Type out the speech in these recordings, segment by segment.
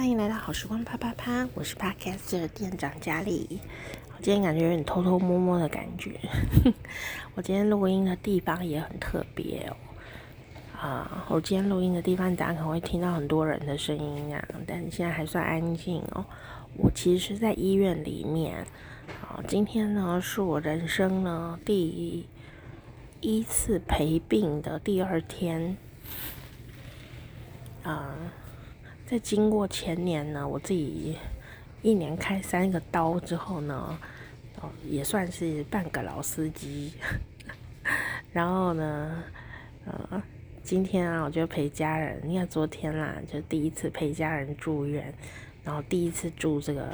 欢迎来到好时光啪啪啪，我是 Podcast 的店长佳丽。我今天感觉有点偷偷摸摸的感觉。我今天录音的地方也很特别哦。啊，我今天录音的地方，大家可能会听到很多人的声音啊，但现在还算安静哦。我其实是在医院里面。啊，今天呢是我人生呢第一次陪病的第二天。啊。在经过前年呢，我自己一年开三个刀之后呢，哦，也算是半个老司机。然后呢，呃，今天啊，我就陪家人，你看昨天啦，就第一次陪家人住院，然后第一次住这个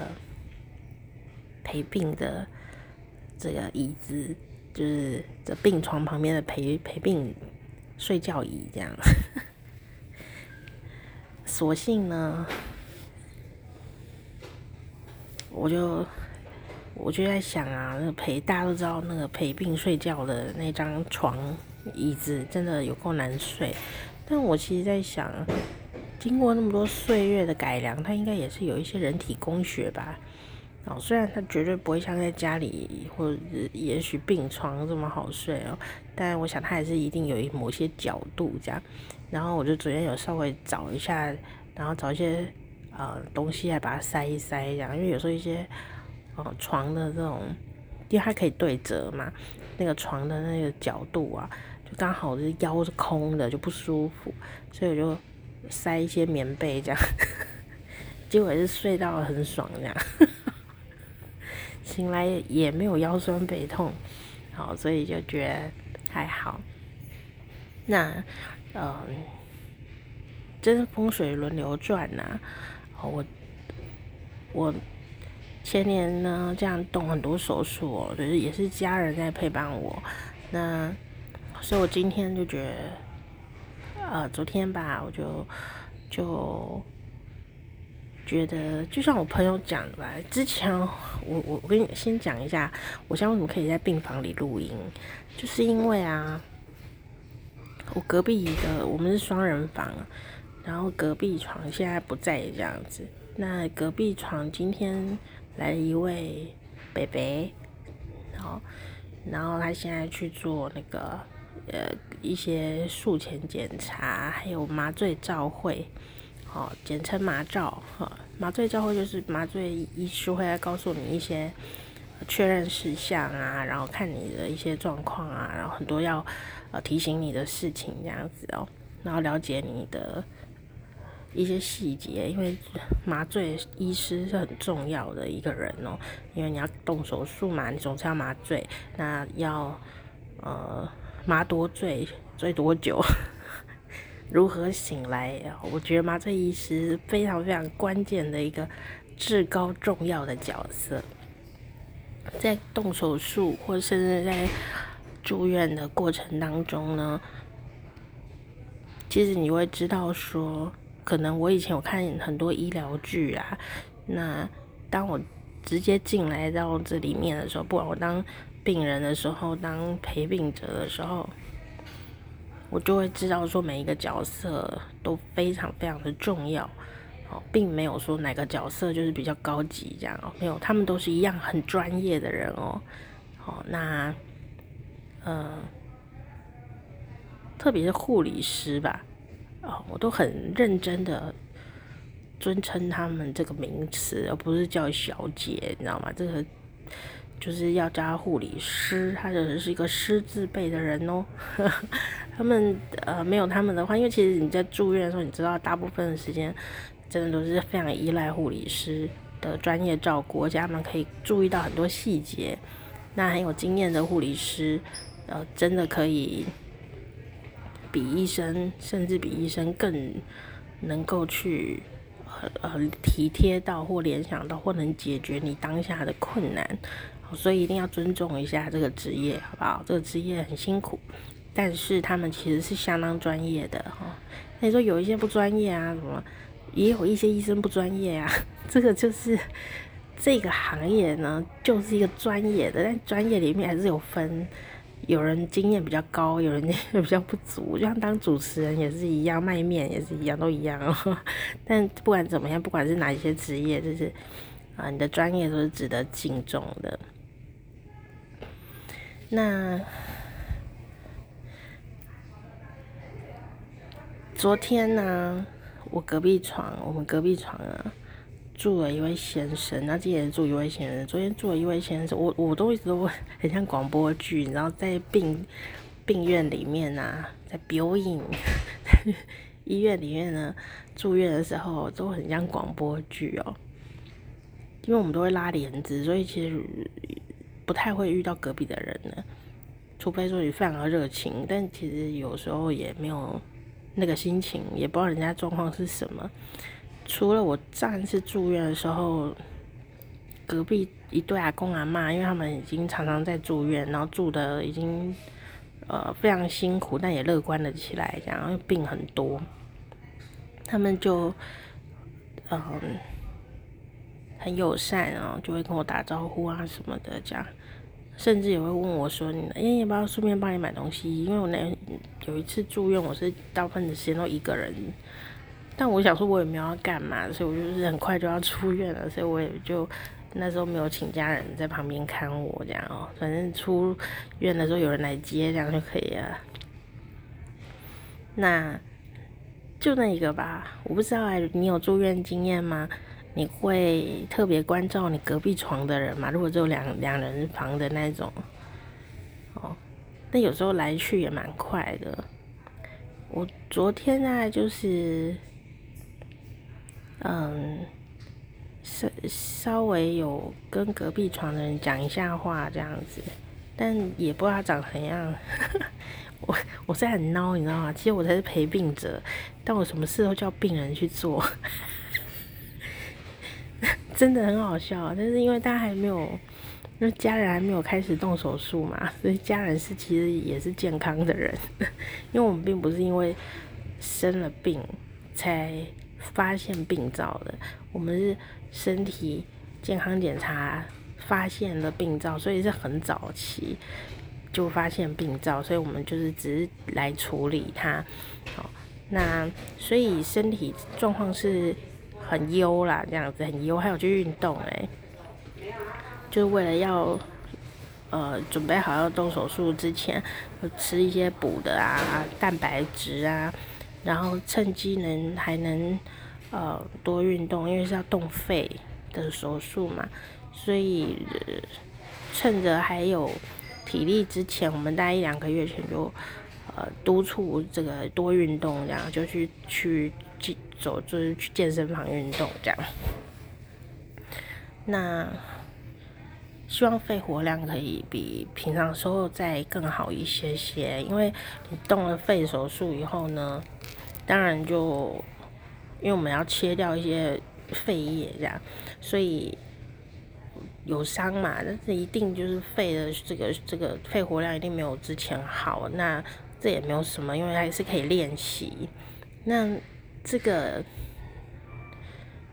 陪病的这个椅子，就是这病床旁边的陪陪病睡觉椅这样。索性呢，我就我就在想啊，那陪大家都知道，那个陪病睡觉的那张床椅子真的有够难睡。但我其实在想，经过那么多岁月的改良，它应该也是有一些人体工学吧。哦，虽然它绝对不会像在家里或者也许病床这么好睡哦，但我想它还是一定有某些角度这样。然后我就昨天有稍微找一下，然后找一些呃东西来把它塞一塞这样，因为有时候一些呃床的这种，因为它可以对折嘛，那个床的那个角度啊，就刚好是腰是空的就不舒服，所以我就塞一些棉被这样，结果也是睡到很爽这样，醒来也没有腰酸背痛，好，所以就觉得还好。那。嗯，真的风水轮流转呐、我我前年呢，这样动很多手术哦，就是也是家人在陪伴我。那所以，我今天就觉得，呃，昨天吧，我就就觉得，就像我朋友讲的吧。之前我我我跟你先讲一下，我现在为什么可以在病房里录音，就是因为啊。我隔壁的我们是双人房，然后隔壁床现在不在这样子。那隔壁床今天来了一位北北，然后然后他现在去做那个呃一些术前检查，还有麻醉照会，哦，简称麻照哈。麻醉照会就是麻醉医师会来告诉你一些确认事项啊，然后看你的一些状况啊，然后很多要。提醒你的事情这样子哦，然后了解你的一些细节，因为麻醉医师是很重要的一个人哦，因为你要动手术嘛，你总是要麻醉，那要呃麻多醉，醉多久，如何醒来？我觉得麻醉医师非常非常关键的一个至高重要的角色，在动手术或甚至在。住院的过程当中呢，其实你会知道说，可能我以前有看很多医疗剧啊，那当我直接进来到这里面的时候，不管我当病人的时候，当陪病者的时候，我就会知道说每一个角色都非常非常的重要哦，并没有说哪个角色就是比较高级这样哦，没有，他们都是一样很专业的人哦，好那。嗯，特别是护理师吧，哦，我都很认真的尊称他们这个名词，而不是叫小姐，你知道吗？这个就是要加护理师，他就是一个师字辈的人哦。他们呃没有他们的话，因为其实你在住院的时候，你知道大部分的时间真的都是非常依赖护理师的专业照顾，而且他们可以注意到很多细节。那很有经验的护理师。呃，真的可以比医生，甚至比医生更能够去呃呃体贴到或联想到或能解决你当下的困难，所以一定要尊重一下这个职业，好不好？这个职业很辛苦，但是他们其实是相当专业的哈。那你说有一些不专业啊，什么也有一些医生不专业啊，这个就是这个行业呢，就是一个专业的，但专业里面还是有分。有人经验比较高，有人经 验比较不足，就像当主持人也是一样，卖面也是一样，都一样哦。但不管怎么样，不管是哪一些职业，就是啊，你的专业都是值得敬重的。那昨天呢，我隔壁床，我们隔壁床啊。住了一位先生，那今天住一位先生。昨天住了一位先生，我我都一直都很像广播剧，然后在病病院里面啊，在表演，医院里面呢，住院的时候都很像广播剧哦。因为我们都会拉帘子，所以其实不太会遇到隔壁的人呢，除非说你非常的热情，但其实有时候也没有那个心情，也不知道人家状况是什么。除了我上一次住院的时候，隔壁一对阿公阿嬷，因为他们已经常常在住院，然后住的已经呃非常辛苦，但也乐观了起来，这样，因为病很多，他们就嗯很友善啊，就会跟我打招呼啊什么的，这样，甚至也会问我说：“你哎，要不要顺便帮你买东西？”因为我那有一次住院，我是大部分的时间都一个人。但我想说，我也没有要干嘛，所以我就是很快就要出院了，所以我也就那时候没有请家人在旁边看我这样哦，反正出院的时候有人来接这样就可以了。那就那一个吧，我不知道哎，你有住院经验吗？你会特别关照你隔壁床的人吗？如果只有两两人房的那种，哦，那有时候来去也蛮快的。我昨天啊，就是。嗯，稍稍微有跟隔壁床的人讲一下话这样子，但也不知道他长怎样。我我是很孬，你知道吗？其实我才是陪病者，但我什么事都叫病人去做，真的很好笑。但是因为大家还没有，因为家人还没有开始动手术嘛，所以家人是其实也是健康的人，因为我们并不是因为生了病才。发现病灶的，我们是身体健康检查发现了病灶，所以是很早期就发现病灶，所以我们就是只是来处理它。好，那所以身体状况是很优啦，这样子很优，还有去运动哎，就是为了要呃准备好要动手术之前，吃一些补的啊，蛋白质啊。然后趁机能还能呃多运动，因为是要动肺的手术嘛，所以、趁着还有体力之前，我们大概一两个月前就呃督促这个多运动，这样就去去去走，就是去健身房运动这样。那希望肺活量可以比平常时候再更好一些些，因为你动了肺手术以后呢。当然就，因为我们要切掉一些肺叶这样，所以有伤嘛，但是一定就是肺的这个这个肺活量一定没有之前好。那这也没有什么，因为还是可以练习。那这个，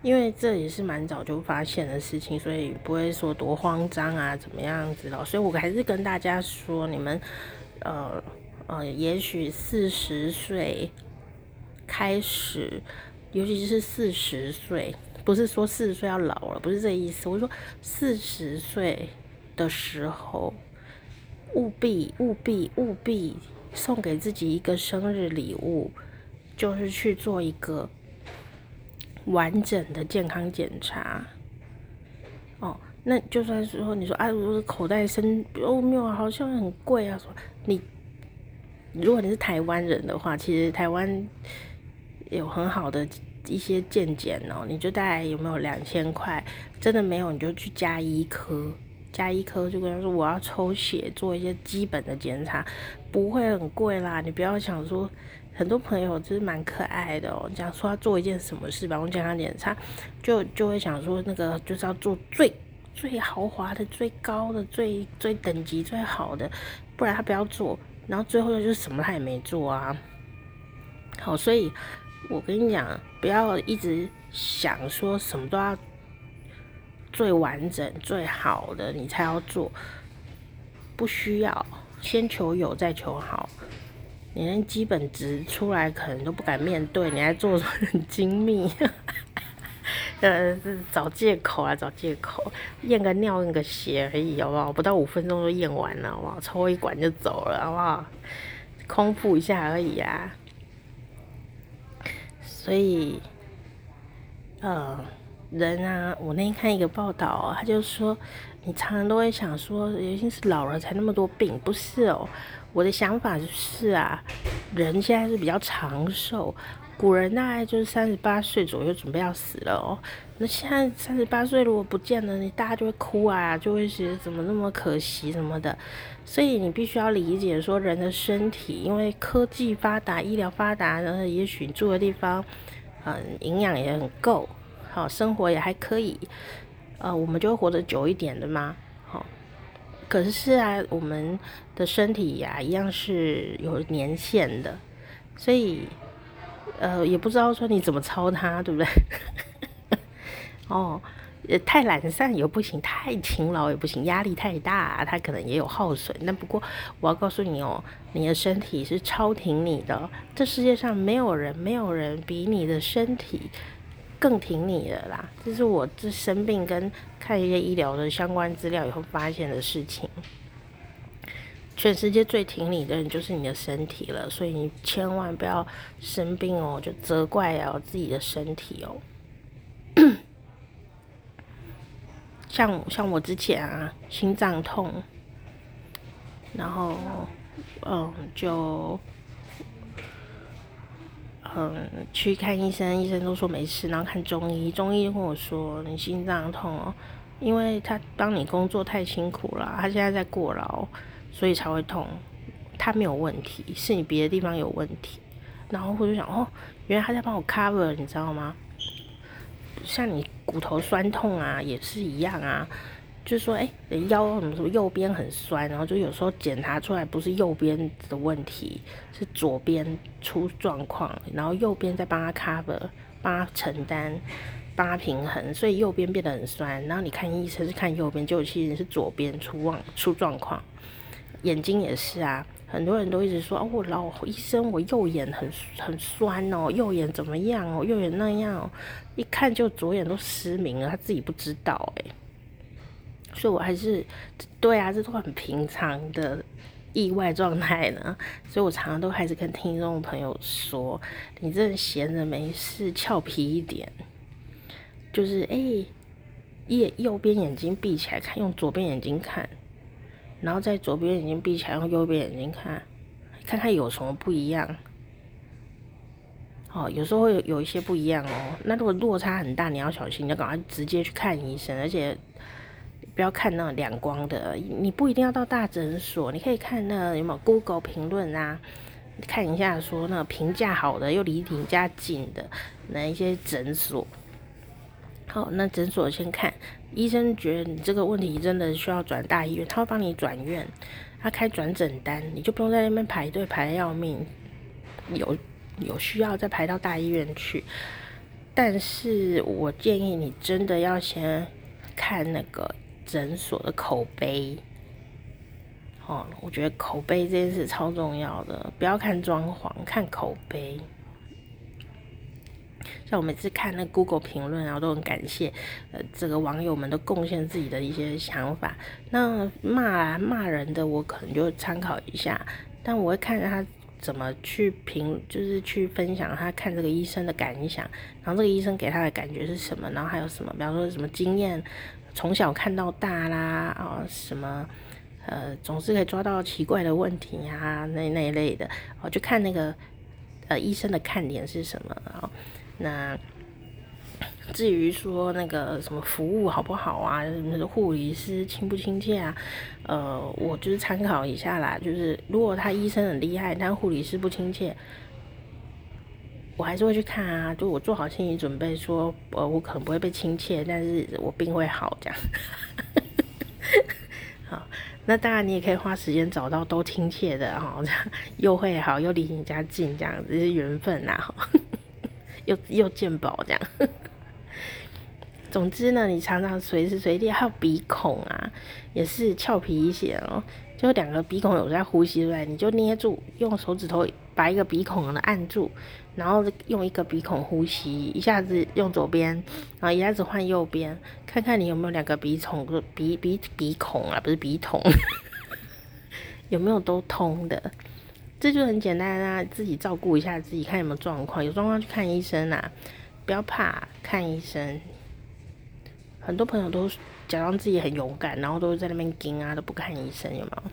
因为这也是蛮早就发现的事情，所以不会说多慌张啊，怎么样子的。所以我还是跟大家说，你们呃呃，也许四十岁。开始，尤其是四十岁，不是说四十岁要老了，不是这意思。我说四十岁的时候，务必务必务必送给自己一个生日礼物，就是去做一个完整的健康检查。哦，那就算是说你说啊，我的口袋深，哦没有，好像很贵啊。说你，如果你是台湾人的话，其实台湾。有很好的一些健检哦，你就大概有没有两千块？真的没有，你就去加医科，加医科就跟他说我要抽血做一些基本的检查，不会很贵啦。你不要想说，很多朋友就是蛮可爱的哦，讲说要做一件什么事吧，我健康检查，就就会想说那个就是要做最最豪华的、最高的、最最等级最好的，不然他不要做。然后最后就是什么他也没做啊。好，所以。我跟你讲，不要一直想说什么都要最完整、最好的你才要做，不需要。先求有再求好，你连基本值出来可能都不敢面对，你还做得很精密，呃，找借口啊，找借口，验个尿验个血而已，好不好？不到五分钟就验完了，好不好？抽一管就走了，好不好？空腹一下而已啊。所以，呃，人啊，我那天看一个报道，他就说。你常常都会想说，尤其是老了才那么多病，不是哦？我的想法就是啊，人现在是比较长寿，古人大概就是三十八岁左右准备要死了哦。那现在三十八岁如果不见了，你大家就会哭啊，就会觉得怎么那么可惜什么的。所以你必须要理解说，人的身体因为科技发达、医疗发达，然后也许住的地方，嗯，营养也很够，好，生活也还可以。呃，我们就活得久一点的吗？好、可是啊，我们的身体呀、一样是有年限的，所以呃，也不知道说你怎么操它，对不对？哦，呃太懒散也不行，太勤劳也不行，压力太大，它可能也有耗损。那不过我要告诉你哦，你的身体是超挺你的，这世界上没有人，没有人比你的身体。更挺你的啦，这是我这生病跟看一些医疗的相关资料以后发现的事情。全世界最挺你的人就是你的身体了，所以你千万不要生病哦，就责怪哦自己的身体哦。像像我之前啊，心脏痛，然后嗯就。嗯，去看医生，医生都说没事，然后看中医，中医跟我说你心脏痛哦，因为他当你工作太辛苦了，他现在在过劳，所以才会痛。他没有问题，是你别的地方有问题。然后我就想，哦，原来他在帮我 cover，你知道吗？像你骨头酸痛啊，也是一样啊。就是说，哎、腰什么什么右边很酸，然后就有时候检查出来不是右边的问题，是左边出状况，然后右边再帮他 cover，帮他承担，帮他平衡，所以右边变得很酸。然后你看医生是看右边，就其实是左边出望出状况。眼睛也是啊，很多人都一直说，哦，我老医生，我右眼很很酸哦，右眼怎么样哦，右眼那样哦，一看就左眼都失明了，他自己不知道哎、欸。所以，我还是对啊，这都很平常的意外状态呢。所以我常常都还是跟听众朋友说：“你这闲着没事，俏皮一点，就是哎，右右边眼睛闭起来看，用左边眼睛看，然后在左边眼睛闭起来，用右边眼睛看，看看有什么不一样。哦，有时候会有一些不一样哦。那如果落差很大，你要小心，你要赶快直接去看医生，而且。”不要看那两光的，你不一定要到大诊所，你可以看那有没有 Google 评论啊，看一下说那评价好的又离你家近的哪一些诊所。好，那诊所先看，医生觉得你这个问题真的需要转大医院，他会帮你转院，他开转诊单，你就不用在那边排队排得要命，有有需要再排到大医院去。但是我建议你真的要先看那个。诊所的口碑，哦，我觉得口碑这件事超重要的，不要看装潢，看口碑。像我每次看那 Google 评论，然后都很感谢，呃，这个网友们都贡献自己的一些想法。那骂骂人的，我可能就参考一下，但我会看他怎么去评，就是去分享他看这个医生的感想，然后这个医生给他的感觉是什么，然后还有什么，比方说什么经验。从小看到大啦，啊，什么，呃，总是可以抓到奇怪的问题呀，啊，那那一类的，哦就看那个，呃，医生的看点是什么啊？那至于说那个什么服务好不好啊，那个护理师亲不亲切啊？呃，我就是参考一下啦，就是如果他医生很厉害，但护理师不亲切。我还是会去看啊，就我做好心理准备说，呃，我可能不会被亲切，但是我病会好这样。好，那当然你也可以花时间找到都亲切的哈，这样又会好又离你家近，这样子是缘分呐，又又见宝这样。总之呢，你常常随时随地还有鼻孔啊，也是俏皮一些哦。就两个鼻孔有在呼吸，对不对？你就捏住，用手指头把一个鼻孔呢按住，然后用一个鼻孔呼吸，一下子用左边，然后一下子换右边，看看你有没有两个鼻孔鼻鼻鼻孔啊，不是鼻筒，有没有都通的？这就很简单啊，自己照顾一下自己，看有没有状况，有状况去看医生啊，不要怕看医生。很多朋友都假装自己很勇敢，然后都在那边惊啊，都不看医生，有没有？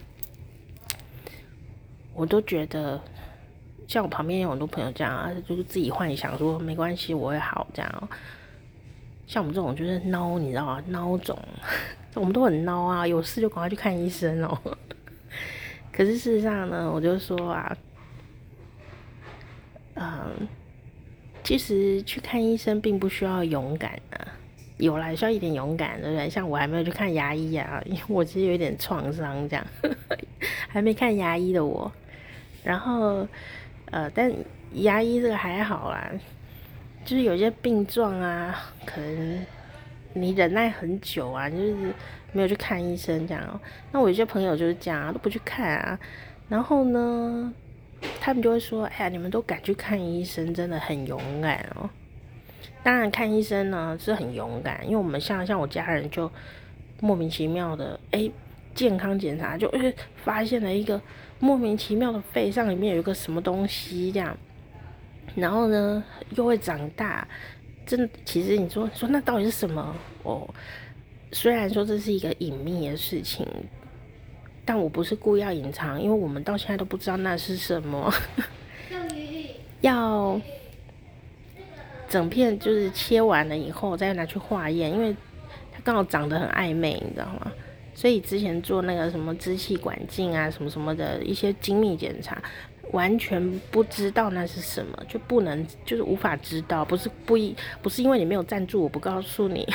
我都觉得，像我旁边有很多朋友这样啊，就是自己幻想说没关系，我会好这样。像我们这种就是孬，你知道吗？孬种，我们都很孬啊，有事就赶快去看医生哦。可是事实上呢，我就说啊，嗯，其实去看医生并不需要勇敢啊。有啦，需要一点勇敢，对不对？像我还没有去看牙医啊，因为我其实有一点创伤，这样 还没看牙医的我。然后，呃，但牙医这个还好啦，就是有些病状啊，可能你忍耐很久啊，就是没有去看医生这样。那我有些朋友就是这样啊，都不去看啊。然后呢，他们就会说：“哎呀，你们都敢去看医生，真的很勇敢哦。”当然看医生呢是很勇敢，因为我们像像我家人就莫名其妙的哎、欸、健康检查就哎、欸、发现了一个莫名其妙的肺上里面有一个什么东西这样，然后呢又会长大，真的其实你说说那到底是什么？哦，虽然说这是一个隐秘的事情，但我不是故意要隐藏，因为我们到现在都不知道那是什么，要。整片就是切完了以后再拿去化验，因为它刚好长得很暧昧，你知道吗？所以之前做那个什么支气管镜啊，什么什么的一些精密检查，完全不知道那是什么，就不能就是无法知道，不是不一，不是因为你没有赞助，我不告诉你，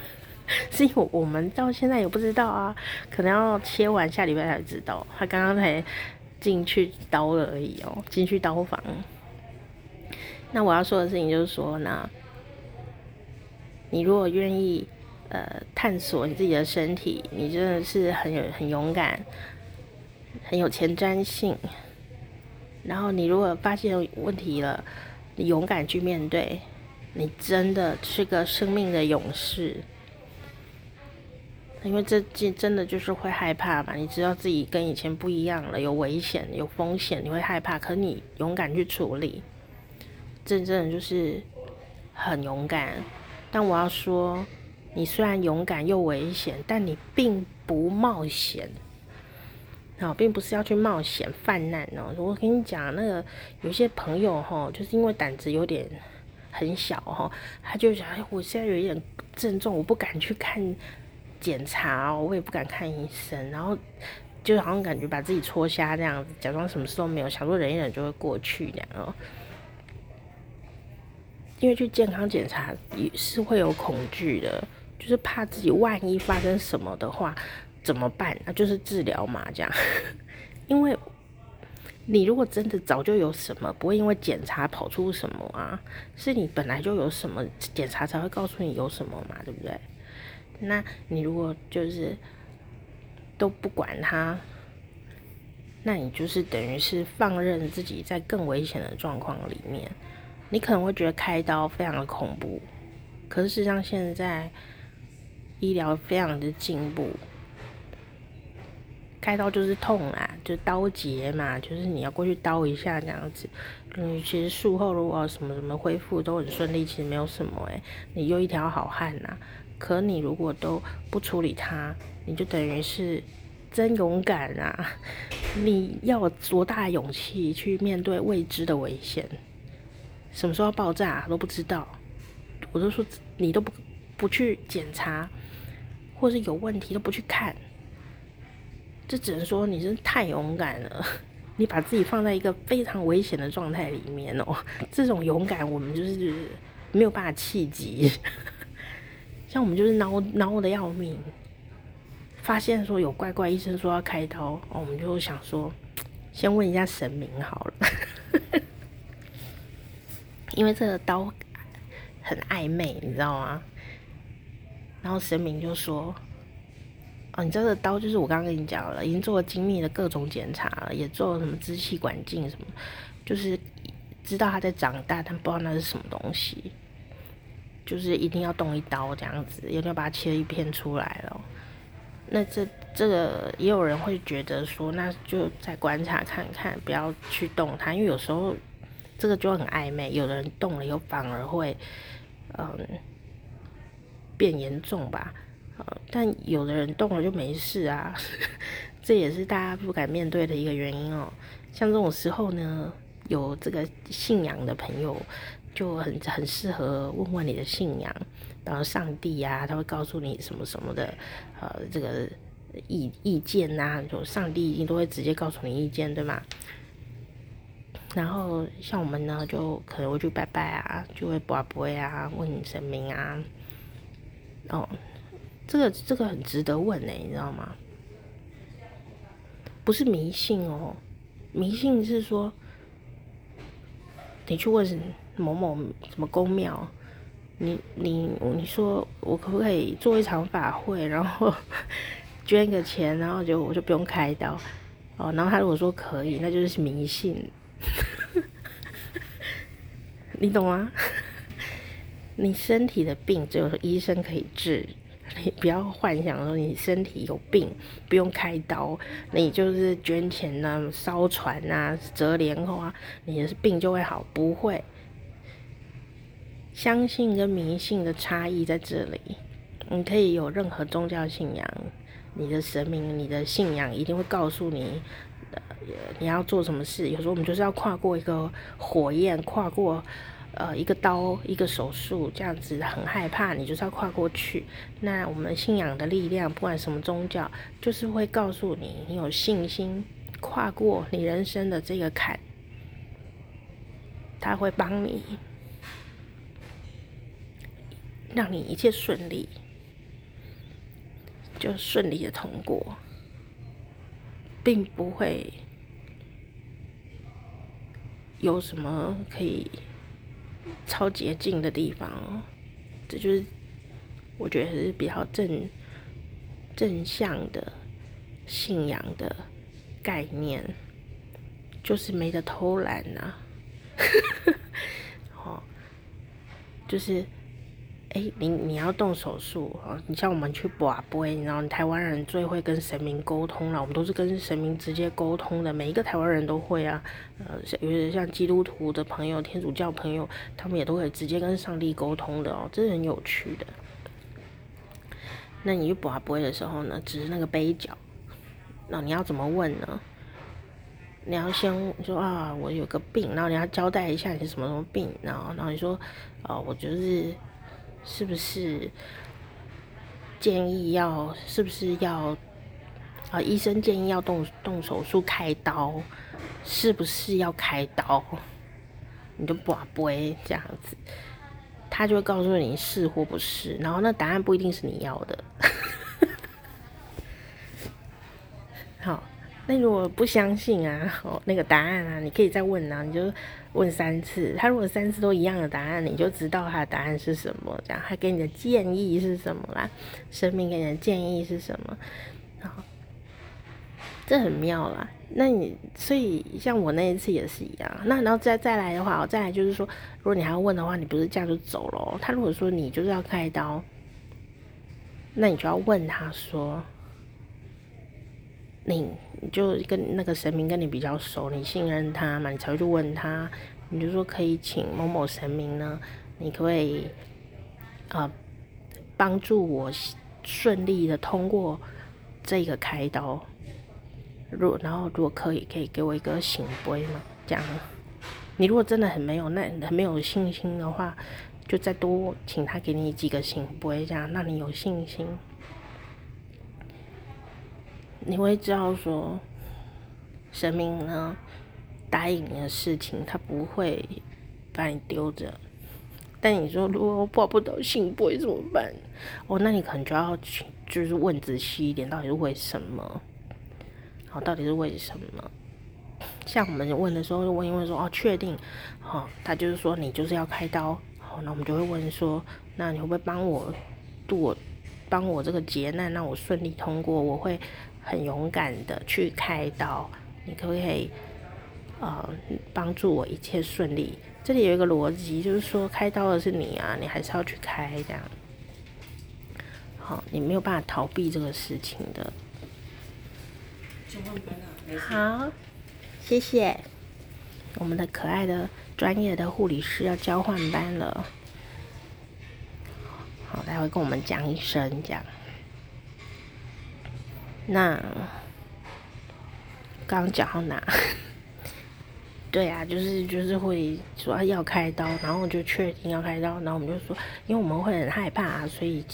是因为我们到现在也不知道啊，可能要切完下礼拜才知道。他刚刚才进去刀了而已哦，进去刀房。那我要说的事情就是说呢，你如果愿意呃探索你自己的身体，你真的是很有很勇敢，很有前瞻性。然后你如果发现问题了，你勇敢去面对，你真的是个生命的勇士。因为这这真的就是会害怕嘛，你知道自己跟以前不一样了，有危险有风险，你会害怕，可你勇敢去处理。真正就是很勇敢，但我要说，你虽然勇敢又危险，但你并不冒险，啊，并不是要去冒险犯难哦。我跟你讲，那个有些朋友哈，就是因为胆子有点很小哈，他就想，哎，我现在有一点症状，我不敢去看检查哦，我也不敢看医生，然后就好像感觉把自己戳瞎这样子，假装什么事都没有，想说忍一忍就会过去这样哦。因为去健康检查也是会有恐惧的，就是怕自己万一发生什么的话怎么办？那就是治疗嘛，这样。因为你如果真的早就有什么，不会因为检查跑出什么啊，是你本来就有什么，检查才会告诉你有什么嘛，对不对？那你如果就是都不管它，那你就是等于是放任自己在更危险的状况里面。你可能会觉得开刀非常的恐怖，可是事实上现在医疗非常的进步，开刀就是痛啦，就刀结嘛，就是你要过去刀一下这样子。嗯，其实术后如果什么什么恢复都很顺利，其实没有什么诶，你又一条好汉呐。可你如果都不处理它，你就等于是真勇敢啊！你要多大的勇气去面对未知的危险？什么时候要爆炸都不知道，我都说你都不不去检查，或是有问题都不去看，这只能说你真太勇敢了。你把自己放在一个非常危险的状态里面哦，这种勇敢我们就是没有办法气急。像我们就是恼恼的要命，发现说有怪怪，医生说要开刀，我们就想说先问一下神明好了。因为这个刀很暧昧，你知道吗？然后神明就说：“哦，你这个刀就是我刚刚跟你讲了，已经做了精密的各种检查了，也做了什么支气管镜什么，就是知道它在长大，但不知道那是什么东西，就是一定要动一刀这样子，一定要把它切一片出来了。那这这个也有人会觉得说，那就再观察看看，不要去动它，因为有时候这个就很暧昧，有的人动了又反而会嗯变严重吧。但有的人动了就没事啊，这也是大家不敢面对的一个原因哦。像这种时候呢，有这个信仰的朋友就很很适合问问你的信仰，然后上帝呀、他会告诉你什么什么的，呃，这个意意见呐、就上帝一定都会直接告诉你意见，对吗？然后像我们呢，就可能会去拜拜啊，就会跋杯啊，问神明啊，哦。这个这个很值得问呢，你知道吗？不是迷信哦，迷信是说你去问某某什么宫庙，你你你说我可不可以做一场法会，然后 捐个钱，然后就我就不用开刀哦。然后他如果说可以，那就是迷信，你懂吗？你身体的病只有医生可以治。你不要幻想说你身体有病不用开刀，你就是捐钱呐、烧船呐、啊、折莲花，你的病就会好，不会。相信跟迷信的差异在这里。你可以有任何宗教信仰，你的神明、你的信仰一定会告诉你，你要做什么事。有时候我们就是要跨过一个火焰，跨过。呃，一个刀，一个手术，这样子很害怕，你就是要跨过去。那我们信仰的力量，不管什么宗教，就是会告诉你，你有信心跨过你人生的这个坎，他会帮你，让你一切顺利，就顺利的通过，并不会有什么可以。超捷径的地方，这就是我觉得是比较正正向的信仰的概念，就是没得偷懒呐、啊。哦，就是，哎、你你要动手术啊？你像我们去拔杯，然后台湾人最会跟神明沟通了，我们都是跟神明直接沟通的，每一个台湾人都会啊。呃，有些像基督徒的朋友、天主教朋友，他们也都会直接跟上帝沟通的哦，这是很有趣的。那你去拔杯的时候呢，只是那个杯角，那你要怎么问呢？你要先说啊，我有个病，然后你要交代一下你是什么什么病，然后然后你说，啊，我就是是不是建议要，是不是要啊？医生建议要动动手术开刀。是不是要开刀？你就不不会这样子，他就会告诉你是或不是，然后那答案不一定是你要的。好，那如果不相信啊，哦，那个答案啊，你可以再问啊，你就问三次。他如果三次都一样的答案，你就知道他的答案是什么。这样，他给你的建议是什么啦？生命给你的建议是什么？然后，这很妙啦。那你所以像我那一次也是一样，那然后再再来的话，我再来就是说，如果你还要问的话，你不是这样就走了。他如果说你就是要开刀，那你就要问他说，你你就跟那个神明跟你比较熟，你信任他嘛，你才会去问他，你就说可以请某某神明呢，你可不可以啊帮助我顺利的通过这个开刀？如然后如果可以，可以给我一个醒杯嘛？这样，你如果真的很没有那很没有信心的话，就再多请他给你几个醒杯，这样让你有信心。你会知道说，神明呢答应你的事情，他不会把你丢着。但你说如果我抱不到信，不会怎么办？哦，那你可能就要去就是问仔细一点，到底是为什么？好，到底是为什么？像我们问的时候，问一问说，哦，确定？好，他就是说你就是要开刀。好，那我们就会问说，那你会不会帮我度我帮我这个劫难让我顺利通过，我会很勇敢的去开刀。你可不可以呃帮助我一切顺利？这里有一个逻辑，就是说开刀的是你啊，你还是要去开这样。好，你没有办法逃避这个事情的。好，谢谢。我们的可爱的专业的护理师要交换班了。好，待会跟我们讲一声这样。那刚刚讲到哪？对啊，就是就是会说要开刀，然后就确定要开刀，然后我们就说，因为我们会很害怕，所以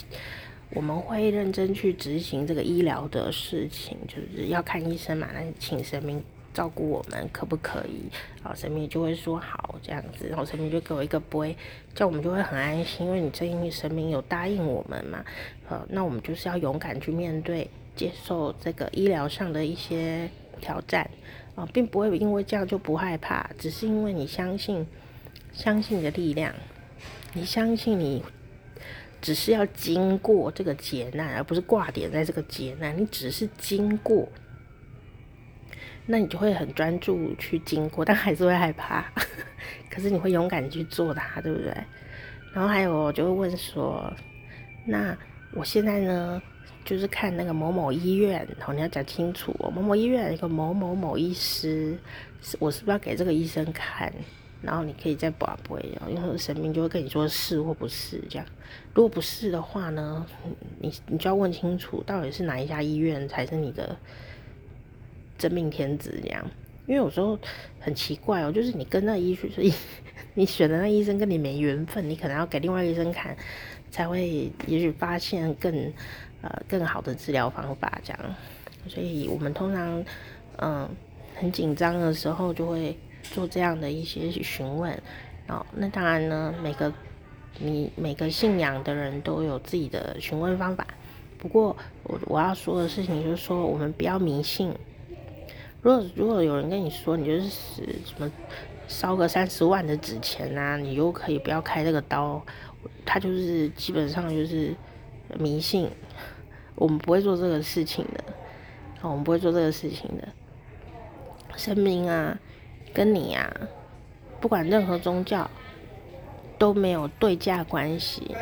我们会认真去执行这个医疗的事情，就是要看医生嘛，那请神明照顾我们，可不可以？然后神明就会说好这样子，然后神明就给我一个杯，这样我们就会很安心，因为你正因为神明有答应我们嘛，呃，那我们就是要勇敢去面对，接受这个医疗上的一些挑战。啊，并不会因为这样就不害怕，只是因为你相信，相信你的力量，你相信你只是要经过这个劫难，而不是挂点在这个劫难，你只是经过，那你就会很专注去经过，但还是会害怕，可是你会勇敢去做它，对不对？然后还有，我就会问说，那我现在呢？就是看那个某某医院，然后你要讲清楚。某某医院一个某某某医师，我是不是要给这个医生看？然后你可以再补一补，因为神明就会跟你说是或不是这样。如果不是的话呢，你你就要问清楚，到底是哪一家医院才是你的真命天子这样。因为有时候很奇怪哦，就是你跟那医生，你选的那医生跟你没缘分，你可能要给另外医生看，才会也许发现更。呃，更好的治疗方法这样，所以我们通常，嗯、很紧张的时候就会做这样的一些询问。哦，那当然呢，每个你每个信仰的人都有自己的询问方法。不过我我要说的事情就是说，我们不要迷信。如果如果有人跟你说，你就是什么烧个三十万的纸钱啊，你又可以不要开这个刀，他就是基本上就是迷信。我们不会做这个事情的，我们不会做这个事情的。神明啊，跟你啊，不管任何宗教都没有对价关系，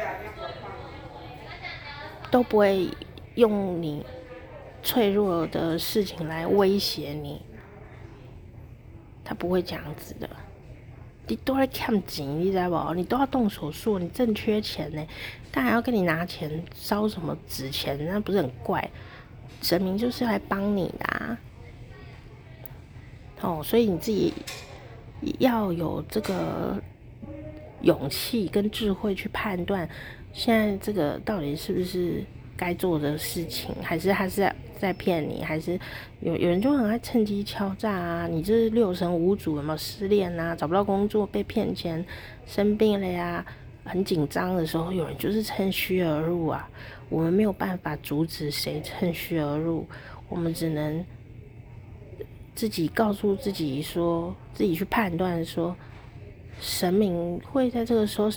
都不会用你脆弱的事情来威胁你，他不会这样子的。你都在看紧，你知道不？你都要动手术，你正缺钱呢，他还要跟你拿钱烧什么纸钱，那不是很怪？神明就是来帮你的啊，哦，所以你自己要有这个勇气跟智慧去判断，现在这个到底是不是该做的事情，还是还是？在骗你，还是有有人就很爱趁机敲诈啊！你这是六神无主，有没有失恋啊？找不到工作，被骗钱，生病了呀，很紧张的时候，有人就是趁虚而入啊！我们没有办法阻止谁趁虚而入，我们只能自己告诉自己说，自己去判断说，神明会在这个时候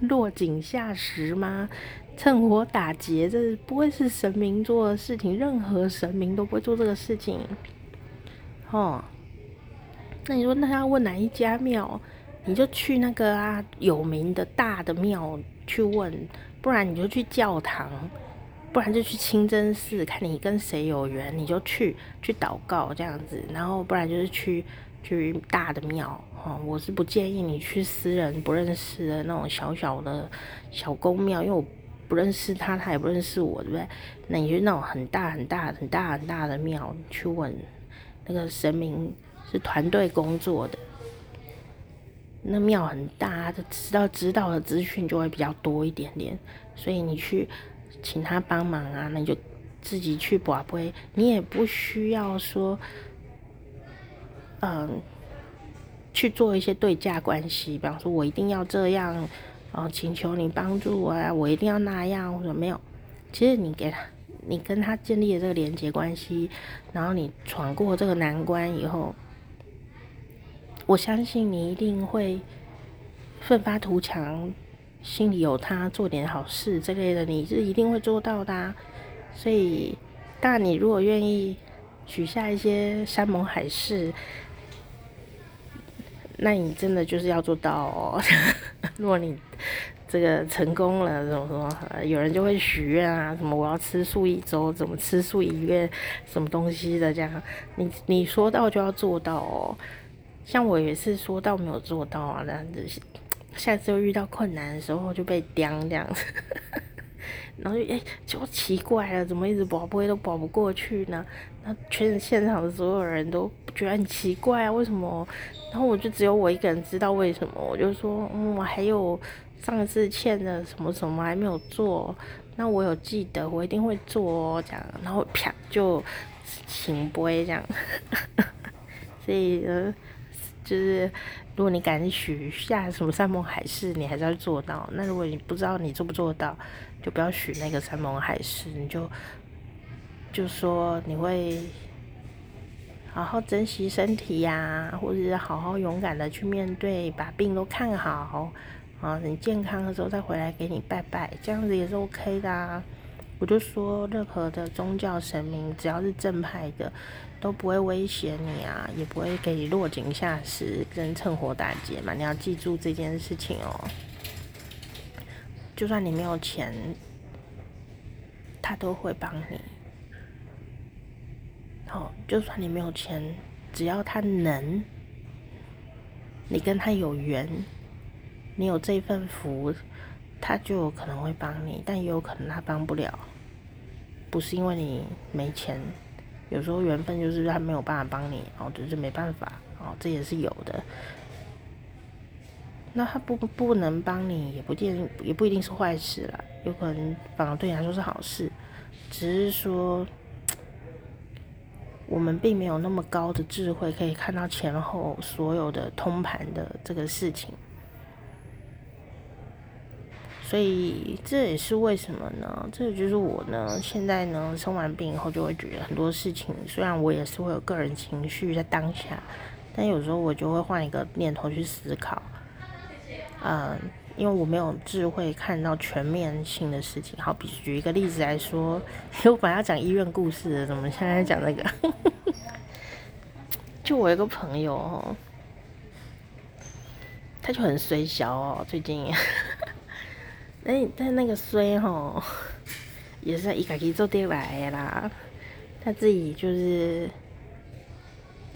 落井下石吗？趁火打劫，这不会是神明做的事情，任何神明都不会做这个事情。哦，那你说，那要问哪一家庙？你就去那个啊有名的大的庙去问，不然你就去教堂，不然就去清真寺，看你跟谁有缘，你就去去祷告这样子，然后不然就是去去大的庙。哦，我是不建议你去私人不认识的那种小小的小宫庙，因为我。不认识他，他也不认识我，对不对？那你就那种很大很大很大很大的庙去问，那个神明是团队工作的，那庙很大，他知道知道的资讯就会比较多一点点，所以你去请他帮忙啊，那你就自己去拔杯，你也不需要说，嗯，去做一些对价关系，比方说我一定要这样。哦，请求你帮助我啊！我一定要那样，或者没有。其实你给他，你跟他建立了这个连接关系，然后你闯过这个难关以后，我相信你一定会奋发图强，心里有他，做点好事之类的，你是一定会做到的啊。所以，但你如果愿意许下一些山盟海誓，那你真的就是要做到哦。如果你这个成功了，怎么说？有人就会许愿啊，什么我要吃素一周，怎么吃素一月，什么东西的这样。你你说到就要做到哦。像我也是说到没有做到啊，这样子。下次又遇到困难的时候就被刁这样子，然后就哎，就奇怪了，怎么一直保不会都保不过去呢？那全现场的所有人都觉得很奇怪啊，为什么？然后我就只有我一个人知道为什么，我就说，嗯，我还有上次欠的什么什么还没有做，那我有记得，我一定会做哦，这样，然后啪就圣杯这样，所以呢，就是如果你敢许下什么山盟海誓，你还是要做到。那如果你不知道你做不做到，就不要许那个山盟海誓，你就就说你会。好好珍惜身体呀、或者是好好勇敢的去面对，把病都看好，啊，你健康的时候再回来给你拜拜，这样子也是 OK 的。我就说，任何的宗教神明，只要是正派的，都不会威胁你啊，也不会给你落井下石跟趁火打劫嘛。你要记住这件事情哦。就算你没有钱，他都会帮你。好，就算你没有钱，只要他能，你跟他有缘，你有这份福，他就有可能会帮你，但也有可能他帮不了，不是因为你没钱，有时候缘分就是他没有办法帮你，哦，就是没办法，哦，这也是有的。那他不不能帮你，也不一定也不一定是坏事啦，有可能反而对你来说是好事，只是说。我们并没有那么高的智慧，可以看到前后所有的通盘的这个事情，所以这也是为什么呢？这就是我呢，现在呢，生完病以后就会觉得很多事情，虽然我也是会有个人情绪在当下，但有时候我就会换一个念头去思考，嗯。因为我没有智慧看到全面性的事情，好比举一个例子来说，我本来要讲医院故事的，怎么现在讲那个？就我一个朋友哦，他就很衰小哦，最近，哎，但那个衰哦，也是一个一做得来的啦，他自己就是，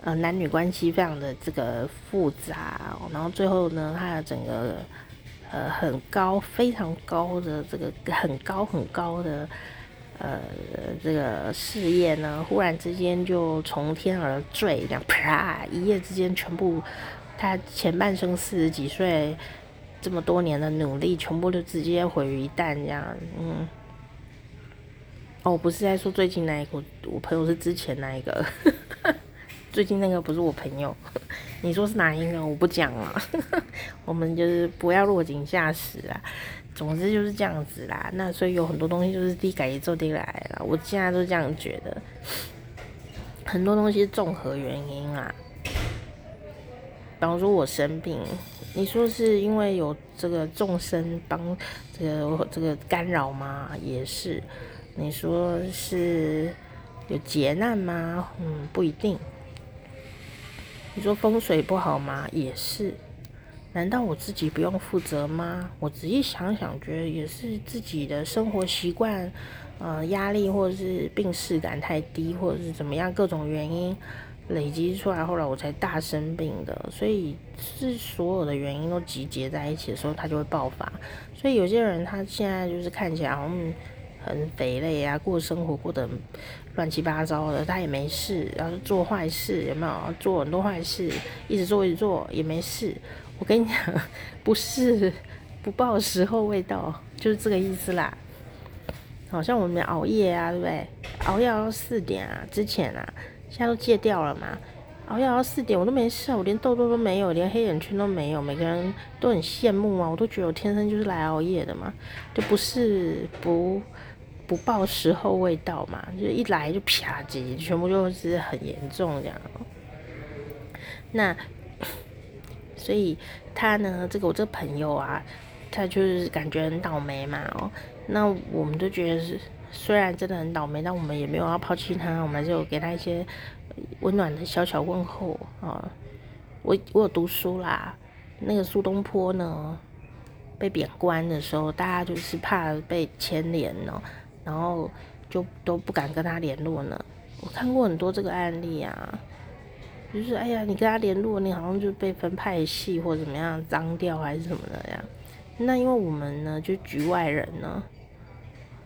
呃，男女关系非常的这个复杂，然后最后呢，他的整个。呃，很高，非常高的这个很高很高的呃这个事业呢，忽然之间就从天而坠，这样啪，一夜之间全部，他前半生四十几岁这么多年的努力，全部都直接毁于一旦，这样，嗯。哦，不是在说最近那一个，我朋友是之前那一个。最近那个不是我朋友，你说是哪一个？我不讲了，我们就是不要落井下石啊。总之就是这样子啦。那所以有很多东西就是地改也做地来了。我现在都这样觉得，很多东西是综合原因啊。比方说我生病，你说是因为有这个众生帮这个这个干扰吗？也是。你说是有劫难吗？嗯，不一定。你说风水不好吗？也是。难道我自己不用负责吗？我仔细想想，觉得也是自己的生活习惯，呃，压力或者是病识感太低，或者是怎么样，各种原因累积出来，后来我才大生病的。所以是所有的原因都集结在一起的时候，它就会爆发。所以有些人他现在就是看起来好像很肥累啊，过生活过得。乱七八糟的，他也没事，然后做坏事有没有？做很多坏事，一直做一直做也没事。我跟你讲，不是不报时候未到，就是这个意思啦。好像我们熬夜啊，对不对？熬夜到四点啊，之前啊，现在都戒掉了嘛。熬夜到四点我都没事，我连痘痘都没有，连黑眼圈都没有，每个人都很羡慕啊。我都觉得我天生就是来熬夜的嘛，就不是不。不报时候未到嘛，就一来就啪叽，全部就是很严重这样。那所以他呢，这个我这个朋友啊，他就是感觉很倒霉嘛哦。那我们都觉得是，虽然真的很倒霉，但我们也没有要抛弃他，我们还是有给他一些温暖的小小问候啊。我我有读书啦，那个苏东坡呢，被贬官的时候，大家就是怕被牵连呢，然后就都不敢跟他联络呢。我看过很多这个案例啊，就是哎呀，你跟他联络，你好像就被分派系或怎么样脏掉还是什么的呀。那因为我们呢，就局外人呢，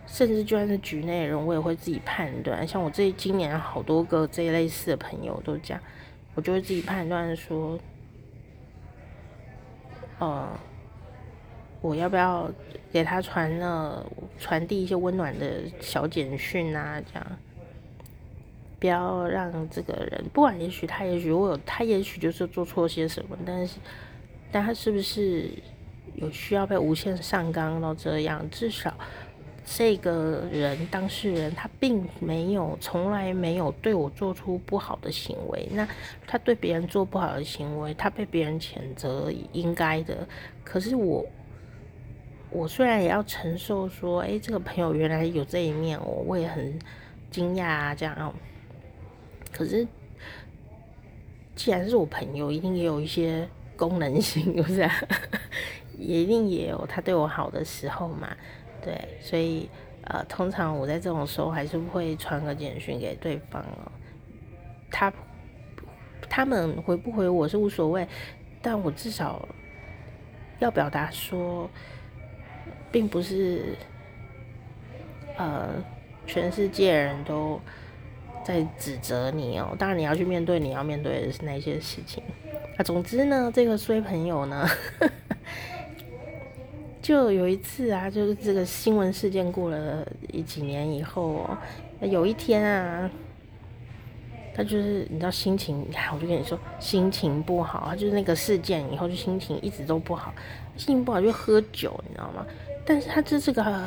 甚至就算是局内人，我也会自己判断。像我这今年好多个这一类似的朋友都这样，我就会自己判断说，呃。我要不要给他传了传递一些温暖的小简讯啊？这样，不要让这个人，不管也许他也许我有他也许就是做错些什么，但是，但他是不是有需要被无限上纲到这样？至少这个人当事人他并没有从来没有对我做出不好的行为。那他对别人做不好的行为，他被别人谴责应该的。可是我。我虽然也要承受说，哎、这个朋友原来有这一面，我我也很惊讶啊，这样。可是，既然是我朋友，一定也有一些功能性，是不是？也一定也有他对我好的时候嘛，对。所以，呃，通常我在这种时候还是会传个简讯给对方哦。他他们回不回我是无所谓，但我至少要表达说。并不是，呃，全世界人都在指责你哦。当然，你要去面对你要面对的是那些事情。啊，总之呢，这个衰朋友呢，就有一次啊，就是这个新闻事件过了一几年以后哦，有一天啊，他就是你知道心情，我就跟你说心情不好，就是那个事件以后就心情一直都不好，心情不好就喝酒，你知道吗？但是他这是个，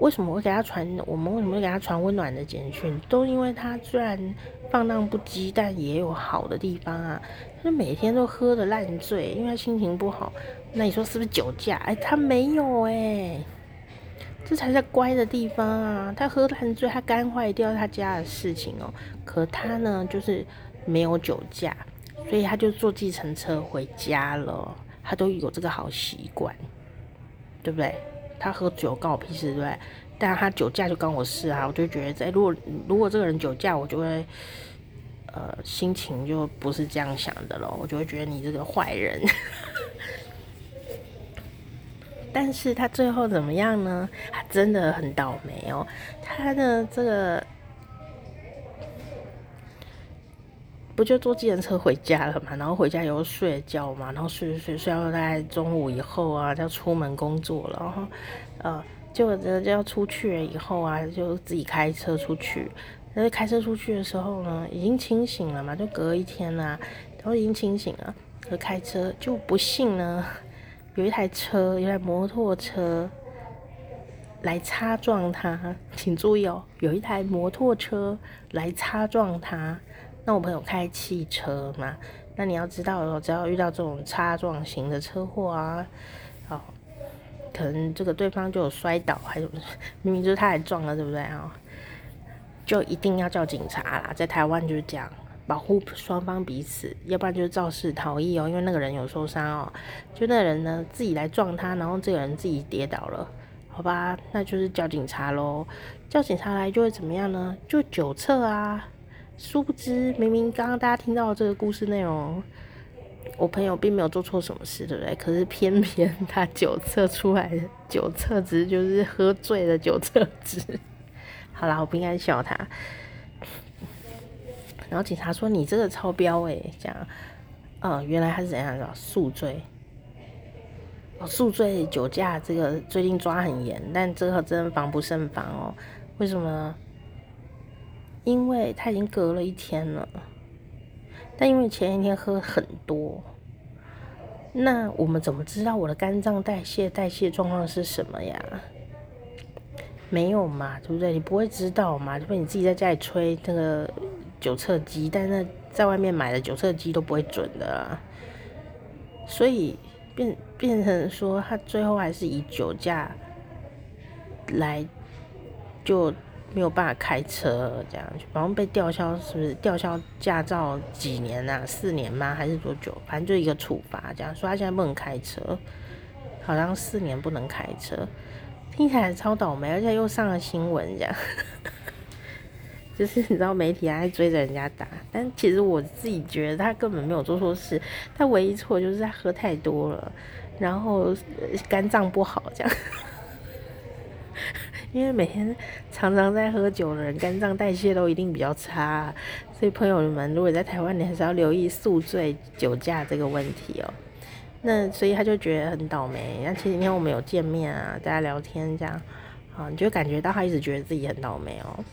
为什么会给他传？我们为什么会给他传温暖的简讯？都因为他虽然放荡不羁，但也有好的地方啊。他每天都喝得烂醉，因为他心情不好。那你说是不是酒驾？哎，他没有哎、这才是乖的地方啊。他喝烂醉，他肝坏掉，他家的事情哦。可他呢，就是没有酒驾，所以他就坐计程车回家了。他都有这个好习惯。对不对？他喝酒关我屁事，对不对？但他酒驾就关我事啊！我就觉得，哎，如果如果这个人酒驾，我就会，呃，心情就不是这样想的咯。我就会觉得你这个坏人。但是他最后怎么样呢？他真的很倒霉哦。他的这个。就坐计程车回家了嘛，然后回家以后睡觉嘛，然后睡睡睡睡到大概中午以后啊，就要出门工作了，然后呃，就就要出去了以后啊，就自己开车出去。但是开车出去的时候呢，已经清醒了嘛，就隔一天啦，然后已经清醒了，就开车就不幸呢，有一台车，有一台摩托车来擦撞他，请注意哦，有一台摩托车来擦撞他。那我朋友开汽车嘛，那你要知道哦，只要遇到这种擦撞型的车祸啊，哦，可能这个对方就有摔倒，还有明明就是他来撞了，对不对啊？就一定要叫警察啦，在台湾就是这样，保护双方彼此，要不然就是肇事逃逸哦，因为那个人有受伤哦，就那个人呢自己来撞他，然后这个人自己跌倒了，好吧，那就是叫警察喽，叫警察来就会怎么样呢？就酒测啊。殊不知，明明刚刚大家听到的这个故事内容，我朋友并没有做错什么事，对不对？可是偏偏他酒测出来的酒测值就是喝醉的酒测值。好啦，我不应该笑他。然后警察说：“你这个超标诶、欸，这样，嗯，原来他是怎样的宿醉？哦，宿醉酒驾这个最近抓很严，但这个真的防不胜防哦。为什么呢？”因为他已经隔了一天了，但因为前一天喝很多，那我们怎么知道我的肝脏代谢代谢状况是什么呀？没有嘛，对不对？你不会知道嘛？除非你自己在家里吹那个酒测机，但那在外面买的酒测机都不会准的。所以变变成说他最后还是以酒驾来，就没有办法开车，这样，然后被吊销，是不是吊销驾照几年啊？四年吗？还是多久？反正就一个处罚，这样说他现在不能开车，好像四年不能开车，听起来超倒霉，而且又上了新闻，这样。就是你知道媒体还追着人家打，但其实我自己觉得他根本没有做错事，他唯一错就是他喝太多了，然后肝脏不好这样。因为每天常常在喝酒的人，肝脏代谢都一定比较差，所以朋友们如果在台湾，你还是要留意宿醉、酒驾这个问题哦。那所以他就觉得很倒霉。那前几天我们有见面啊，大家聊天这样，啊，你就感觉到他一直觉得自己很倒霉哦。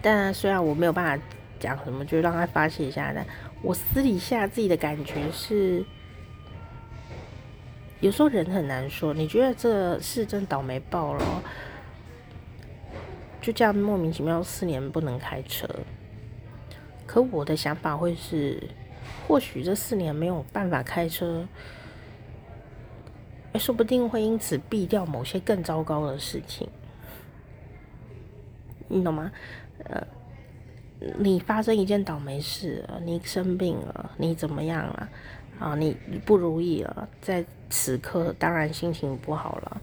但虽然我没有办法讲什么，就让他发泄一下。但我私底下自己的感觉是，有时候人很难说。你觉得这是真倒霉爆了，就这样莫名其妙四年不能开车。可我的想法会是，或许这四年没有办法开车，说不定会因此避掉某些更糟糕的事情。你懂吗？呃，你发生一件倒霉事，你生病了，你怎么样了？啊，你不如意了，在此刻当然心情不好了。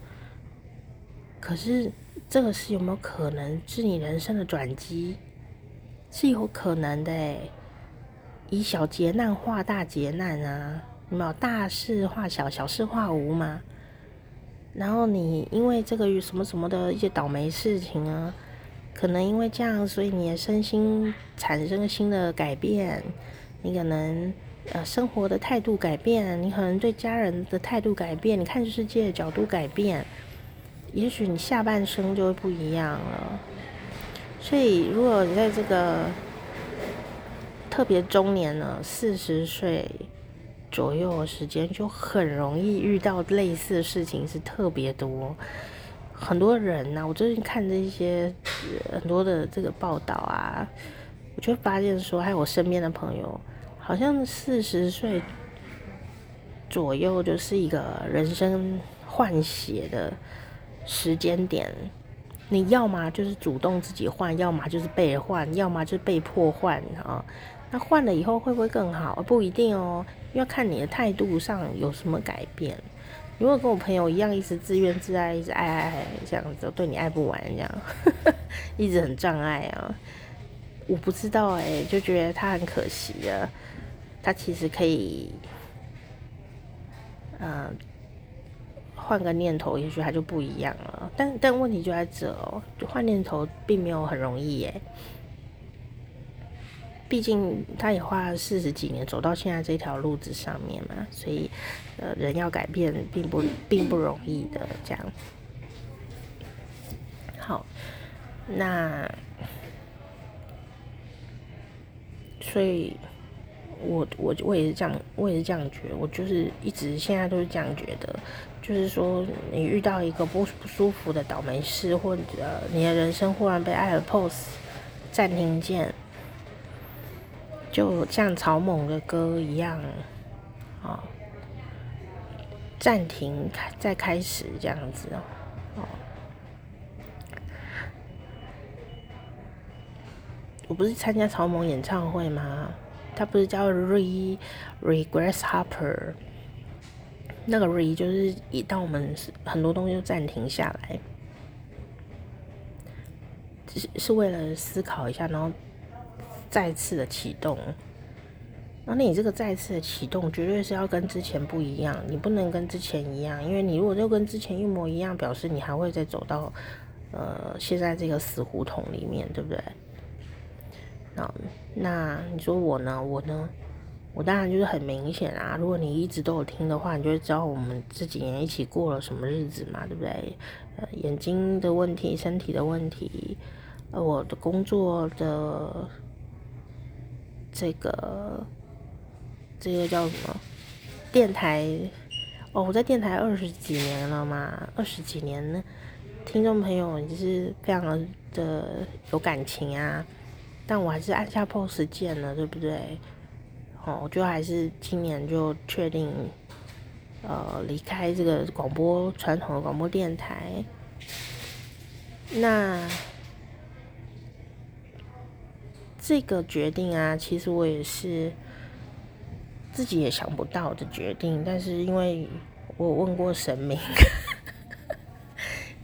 可是这个事有没有可能是你人生的转机？是有可能的诶，以小劫难化大劫难啊，有没有大事化小，小事化无嘛？然后你因为这个什么什么的一些倒霉事情啊。可能因为这样，所以你的身心产生了新的改变。你可能呃生活的态度改变，你可能对家人的态度改变，你看世界的角度改变。也许你下半生就会不一样了。所以，如果你在这个特别中年呢，四十岁左右的时间，就很容易遇到类似的事情，是特别多。很多人呢、我最近看这些很多的这个报道啊，我就发现说，还有我身边的朋友，好像四十岁左右就是一个人生换血的时间点。你要么就是主动自己换，要么就是被换，要么就是被迫换啊。那换了以后会不会更好？不一定哦，要看你的态度上有什么改变。如果跟我朋友一样，一直自怨自艾，一直爱爱爱这样子，对你爱不完这样，一直很障碍啊。我不知道哎、就觉得他很可惜啊。他其实可以，嗯、呃，换个念头，也许他就不一样了。但但问题就在这哦，换念头并没有很容易耶。毕竟他也花了四十几年走到现在这条路子上面嘛，所以呃，人要改变并不并不容易的。这样，好，那所以我我我也是这样，我也是这样觉得，我就是一直现在都是这样觉得，就是说你遇到一个不不舒服的倒霉事，或者你的人生忽然被按了 pause 暂停键。就像草蜢的歌一样，哦，暂停，再开始这样子哦。我不是参加草蜢演唱会吗？他不是叫 Re Re Grasshopper，那个 Re 就是一到我们很多东西都暂停下来，是是为了思考一下，然后。再次的启动，那你这个再次的启动，绝对是要跟之前不一样，你不能跟之前一样，因为你如果就跟之前一模一样，表示你还会再走到呃现在这个死胡同里面，对不对？那那你说我呢？我呢？我当然就是很明显啊，如果你一直都有听的话，你就会知道我们这几年一起过了什么日子嘛，对不对？呃，眼睛的问题，身体的问题，呃，我的工作的。这个这个叫什么？电台哦，我在电台二十几年了嘛，二十几年呢，听众朋友也是非常的有感情啊，但我还是按下 pose 键了，对不对？哦，我就还是今年就确定呃离开这个广播传统的广播电台。那这个决定啊，其实我也是自己也想不到的决定，但是因为我问过神明。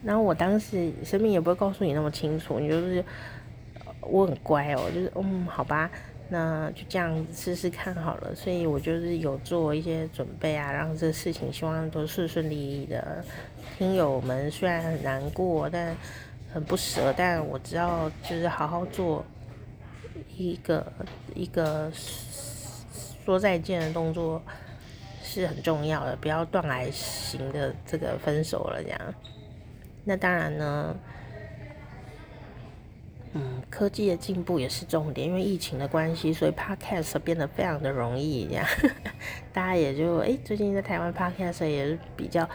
然后我当时神明也不会告诉你那么清楚，你就是我很乖哦，就是嗯，好吧，那就这样试试看好了。所以我就是有做一些准备啊，让这事情希望都顺顺利利的。听友们虽然很难过，但很不舍，但我知道就是好好做一个一个说再见的动作是很重要的，不要断崖型的这个分手了这样。那当然呢，嗯，科技的进步也是重点，因为疫情的关系，所以 Podcast 变得非常的容易，这样 大家也就哎，最近在台湾 Podcast 也是比较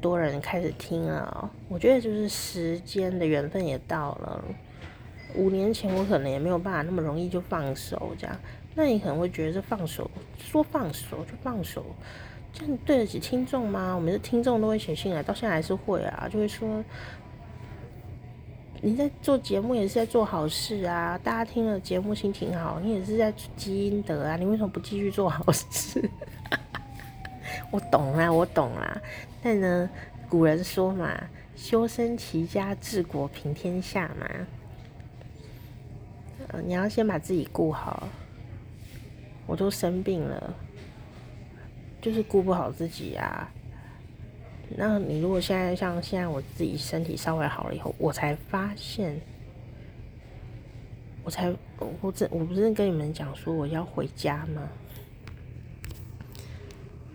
多人开始听了。我觉得就是时间的缘分也到了。五年前我可能也没有办法那么容易就放手这样，那你可能会觉得这放手，说放手就放手。这样对得起听众吗？我们的听众都会写信来，到现在还是会啊，就会说你在做节目也是在做好事啊，大家听了节目心情好，你也是在积阴德啊，你为什么不继续做好事？我懂啦，我懂啦，但呢，古人说嘛，修身齐家治国平天下嘛，呃，你要先把自己顾好，我都生病了。就是顾不好自己啊！那你如果现在像现在我自己身体稍微好了以后，我才发现，我才我这我不是跟你们讲说我要回家吗？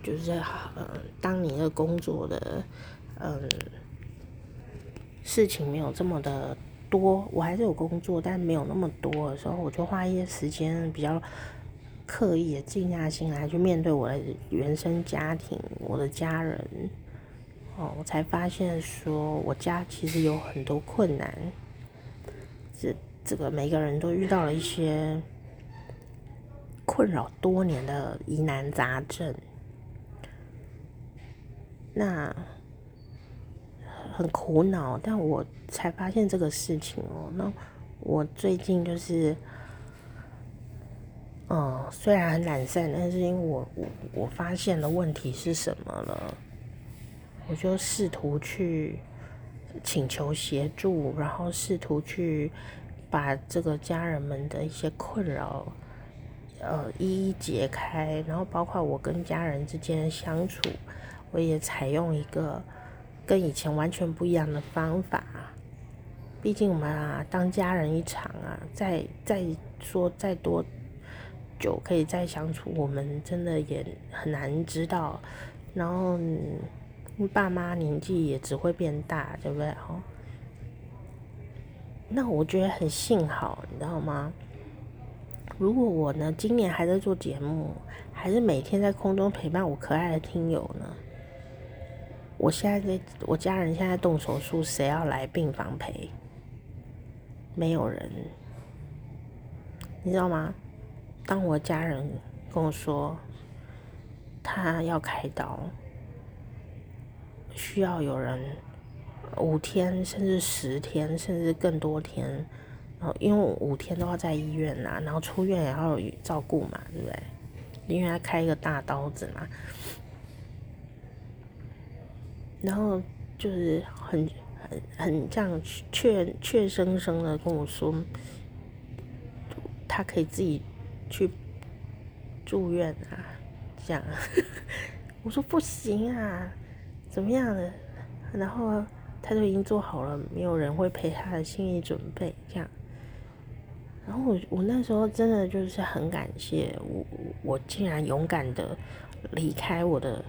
就是呃，当你的工作的嗯事情没有这么的多，我还是有工作，但没有那么多的时候，我就花一些时间比较。刻意的静下心来去面对我的原生家庭，我的家人，哦，我才发现说，我家其实有很多困难，这这个每个人都遇到了一些困扰多年的疑难杂症，那很苦恼，但我才发现这个事情哦，那我最近就是。嗯，虽然很懒散，但是因为我我我发现的问题是什么了，我就试图去请求协助，然后试图去把这个家人们的一些困扰，呃，一一解开，然后包括我跟家人之间的相处，我也采用一个跟以前完全不一样的方法。毕竟我们啊，当家人一场啊，再再说再多。久可以再相处，我们真的也很难知道。然后，爸妈年纪也只会变大，对不对？哦，那我觉得很幸好，你知道吗？如果我呢，今年还在做节目，还是每天在空中陪伴我可爱的听友呢？我现在在，我家人现在动手术，谁要来病房陪？没有人，你知道吗？当我家人跟我说他要开刀，需要有人五天甚至十天甚至更多天，然后因为五天都要在医院呐，然后出院也要照顾嘛，对不对？因为他开一个大刀子嘛，然后就是很很很这样怯怯生生的跟我说，他可以自己。去住院啊，这样，我说不行啊，怎么样的？然后他就已经做好了，没有人会陪他的心理准备，这样。然后我我那时候真的就是很感谢我，我竟然勇敢的离开我的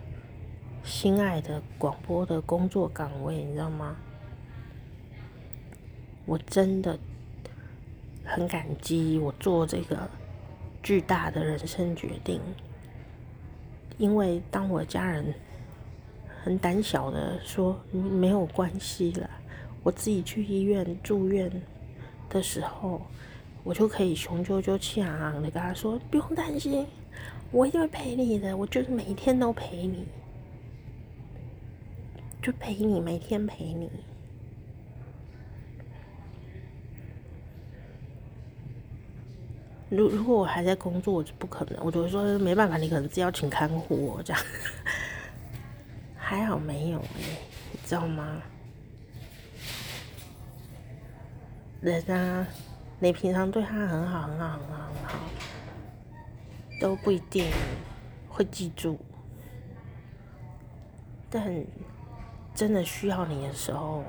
心爱的广播的工作岗位，你知道吗？我真的很感激我做这个。巨大的人生决定，因为当我家人很胆小的说没有关系了，我自己去医院住院的时候，我就可以雄赳赳气昂昂的跟他说：“不用担心，我一定会陪你的，我就是每天都陪你。”就陪你，每天陪你。如如果我还在工作，我就不可能，我就会说没办法，你可能只要请看护我这样。还好没有欸，你知道吗？人啊，你平常对他很好，很好，很好，很好，都不一定会记住。但真的需要你的时候，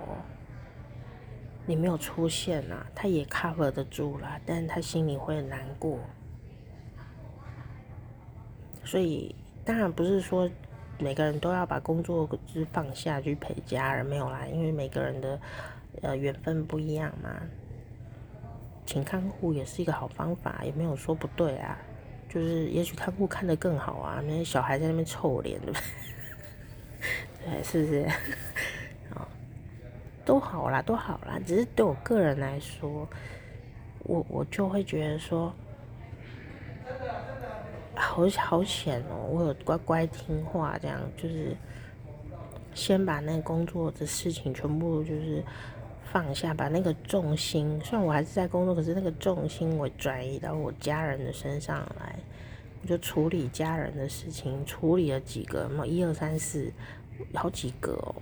你没有出现啊，他也 cover 得住啦，但他心里会难过。所以当然不是说每个人都要把工作就是放下去陪家人，没有啦，因为每个人的呃缘分不一样嘛。请看护也是一个好方法，也没有说不对啊。就是也许看护看得更好啊，那些小孩在那边臭脸，对不对？对，是不是？都好啦，都好啦。只是对我个人来说，我我就会觉得说，好好险哦，我有乖乖听话，这样就是先把那工作的事情全部就是放下，把那个重心，虽然我还是在工作，可是那个重心我转移到我家人的身上来，我就处理家人的事情，处理了几个，嘛，一二三四，好几个哦。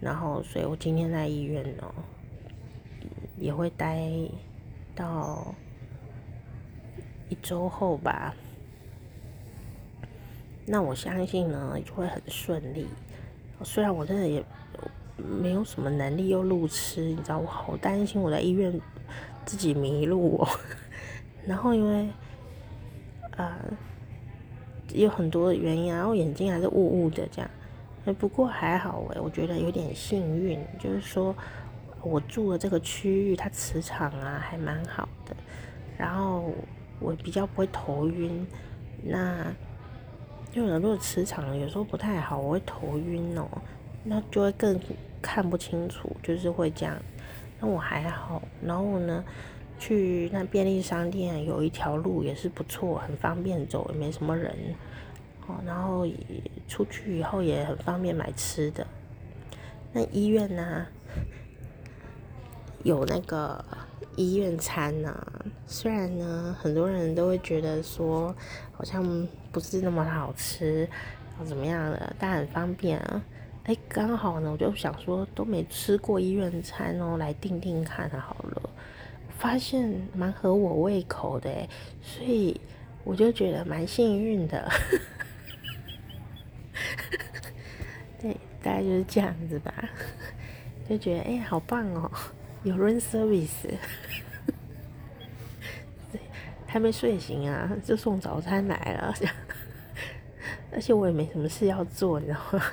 然后，所以我今天在医院呢，也会待到一周后吧。那我相信呢，就会很顺利。虽然我真的也没有什么能力又路痴，你知道，我好担心我在医院自己迷路哦。然后因为啊，有很多原因，然后眼睛还是雾雾的这样。不过还好诶，我觉得有点幸运，就是说我住的这个区域，它磁场啊还蛮好的，然后我比较不会头晕。那因为如果磁场有时候不太好，我会头晕哦，那就会更看不清楚，就是会这样。那我还好，然后呢，去那便利商店有一条路也是不错，很方便走，也没什么人。哦然后出去以后也很方便买吃的。那医院呢、有那个医院餐呐、虽然呢，很多人都会觉得说好像不是那么好吃，然后怎么样的，但很方便啊。哎，刚好呢，我就想说都没吃过医院餐哦，来订订看好了。发现蛮合我胃口的，所以我就觉得蛮幸运的。对，大概就是这样子吧，就觉得哎、好棒哦，有 room service，还没睡醒啊，就送早餐来了，而且我也没什么事要做，你知道吗？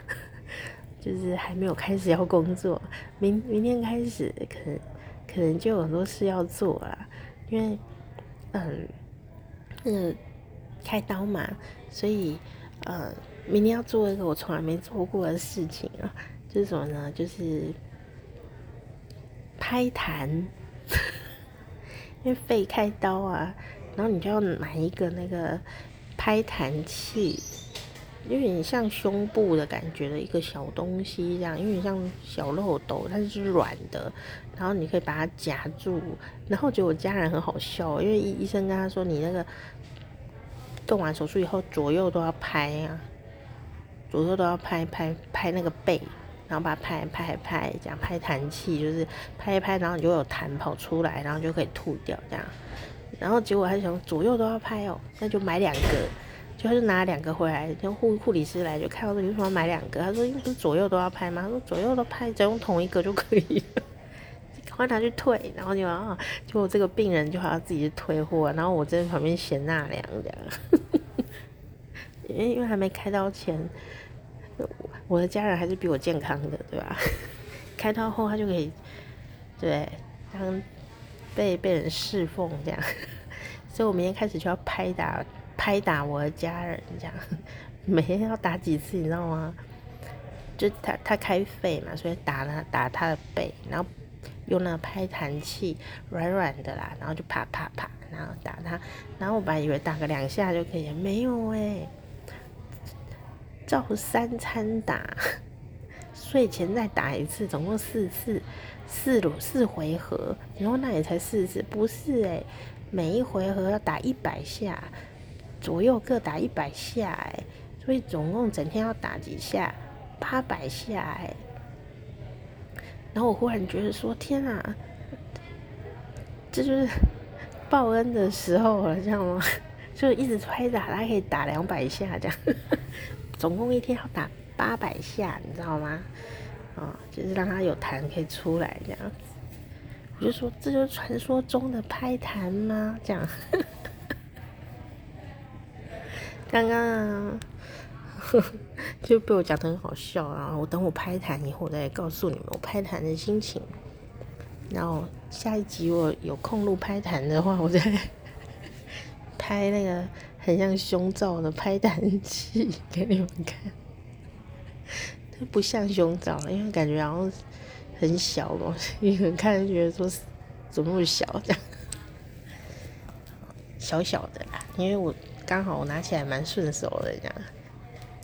就是还没有开始要工作，明明天开始可能可能就有很多事要做了，因为嗯，那个开刀嘛，所以嗯。明天要做一个我从来没做过的事情啊，就是什么呢？就是拍弹，因为肺开刀啊，然后你就要买一个那个拍弹器，有点像胸部的感觉的一个小东西，这样，有点像小漏斗，它是软的，然后你可以把它夹住。然后我觉得我家人很好笑，因为医医生跟他说，你那个动完手术以后，左右都要拍啊。左右都要拍拍拍那个背，然后把它拍拍拍，这样拍痰气，就是拍一拍，然后你就有痰跑出来，然后就可以吐掉这样。然后结果他就想左右都要拍哦，那就买两个，就他就拿两个回来，就护护理师来就看到说你为什么买两个？他说因为不是左右都要拍吗？他说左右都拍，只用同一个就可以了，赶快拿去退。然后就啊，就这个病人就好像自己去退货，然后我在旁边闲纳凉这样。因为因为还没开刀前，我的家人还是比我健康的，对吧？开刀后他就可以，对，当被被人侍奉这样，所以我明天开始就要拍打拍打我的家人这样，每天要打几次，你知道吗？就他他开肺嘛，所以打他打他的背，然后用那个拍痰器软软的啦，然后就啪啪啪，然后打他，然后我本来以为打个两下就可以，没有哎、照三餐打，睡前再打一次，总共四次，四轮四回合。然后那也才四次，不是诶、每一回合要打一百下，左右各打一百下诶、所以总共整天要打几下？八百下诶、然后我忽然觉得说，天啊，这就是报恩的时候了，这样吗？就一直拍打，他可以打两百下这样，总共一天要打八百下，你知道吗？啊、哦，就是让他有痰可以出来这样。我就说，这就是传说中的拍痰吗？这样。刚刚啊，就被我讲得很好笑啊！我等我拍痰以后，我再告诉你们我拍痰的心情。然后下一集我有空录拍痰的话，我再。拍那个很像胸罩的拍痰器 给你们看，它不像胸罩，因为感觉好像很小嘛，你们看觉得说怎么那么小这样，小小的啦，因为我刚好我拿起来蛮顺手的这样，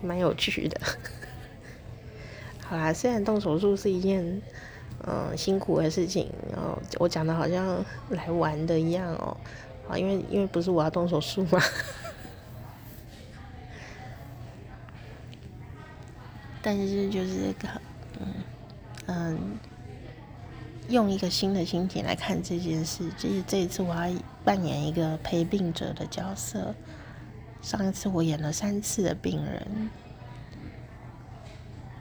蛮有趣的。好啦，虽然动手术是一件嗯辛苦的事情，然后我讲的好像来玩的一样哦。啊，因为因为不是我要动手术嘛，但是就是个，嗯嗯，用一个新的心情来看这件事。就是这一次我要扮演一个陪病者的角色。上一次我演了三次的病人，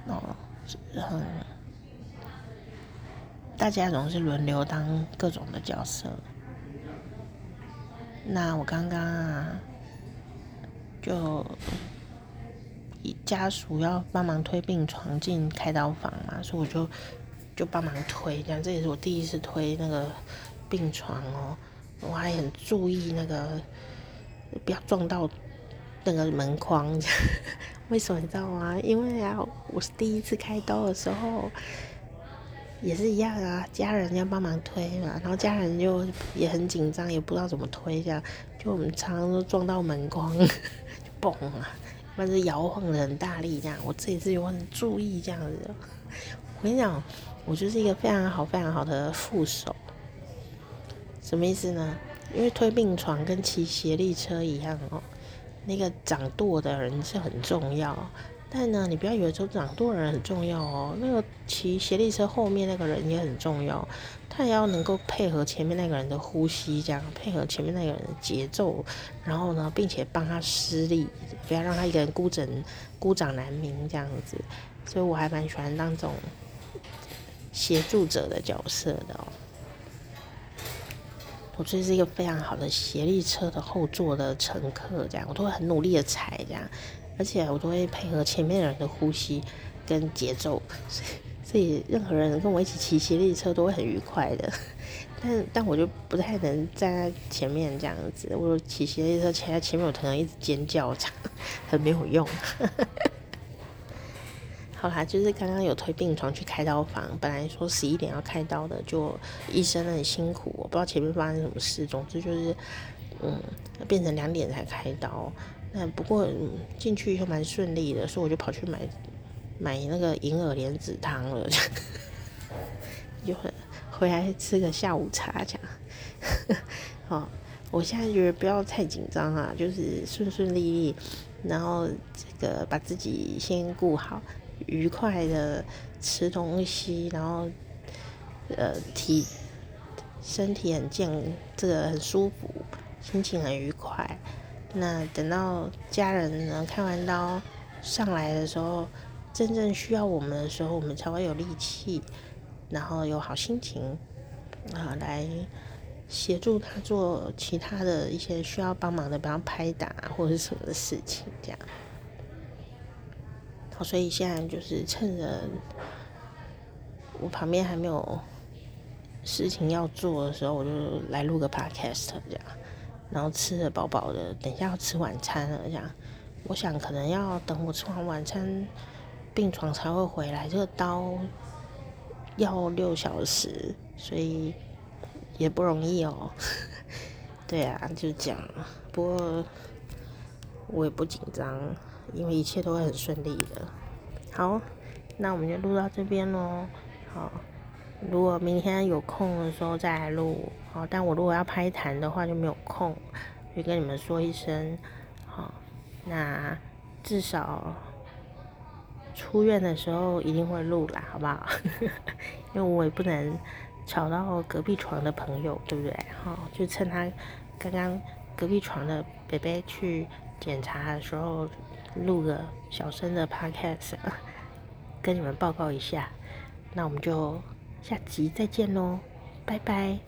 哦，嗯，大家总是轮流当各种的角色。那我刚刚啊，就家属要帮忙推病床进开刀房嘛，所以我就就帮忙推，这样这也是我第一次推那个病床哦，我还很注意那个不要撞到那个门框，为什么你知道吗？因为啊，我是第一次开刀的时候。也是一样啊，家人要帮忙推嘛，然后家人就也很紧张，也不知道怎么推，这样就我们常常都撞到门框，就崩了，但是摇晃的很大力这样。我这一次有很注意这样子。我跟你讲，我就是一个非常好、非常好的副手。什么意思呢？因为推病床跟骑协力车一样哦，那个掌舵的人是很重要。但呢，你不要以为说掌舵人很重要哦，那个骑协力车后面那个人也很重要，他也要能够配合前面那个人的呼吸，这样配合前面那个人的节奏，然后呢，并且帮他施力，不要让他一个人孤枕孤掌难鸣这样子。所以我还蛮喜欢当这种协助者的角色的哦。我就是一个非常好的协力车的后座的乘客，这样我都会很努力的踩这样。而且我都会配合前面人的呼吸跟节奏，所以任何人跟我一起骑协力车都会很愉快的。但但我就不太能站在前面这样子，我骑协力车骑在前面，我可能一直尖叫，这 样很没有用。好啦，就是刚刚有推病床去开刀房，本来说十一点要开刀的，就医生很辛苦，我不知道前面发生什么事，总之就是嗯，变成两点才开刀。那不过进去以后蛮顺利的，所以我就跑去买买那个银耳莲子汤了，就回来吃个下午茶这样。好，我现在觉得不要太紧张啊，就是顺顺利利，然后这个把自己先顾好，愉快的吃东西，然后呃体身体很健，这个很舒服，心情很愉快。那等到家人呢，开完刀上来的时候，真正需要我们的时候，我们才会有力气，然后有好心情啊，来协助他做其他的一些需要帮忙的，比方拍打或者是什么的事情，这样。好，所以现在就是趁着我旁边还没有事情要做的时候，我就来录个 podcast 这样。然后吃的饱饱的，等一下要吃晚餐了，这样，我想可能要等我吃完晚餐，病床才会回来。这个刀要六小时，所以也不容易哦。对啊，就这样。不过我也不紧张，因为一切都会很顺利的。好，那我们就录到这边喽。好，如果明天有空的时候再来录。好，但我如果要拍坛的话就没有空，就跟你们说一声。好，那至少出院的时候一定会录啦，好不好？因为我也不能吵到隔壁床的朋友，对不对？好，就趁他刚刚隔壁床的北北去检查的时候，录个小声的 podcast，跟你们报告一下。那我们就下集再见喽，拜拜。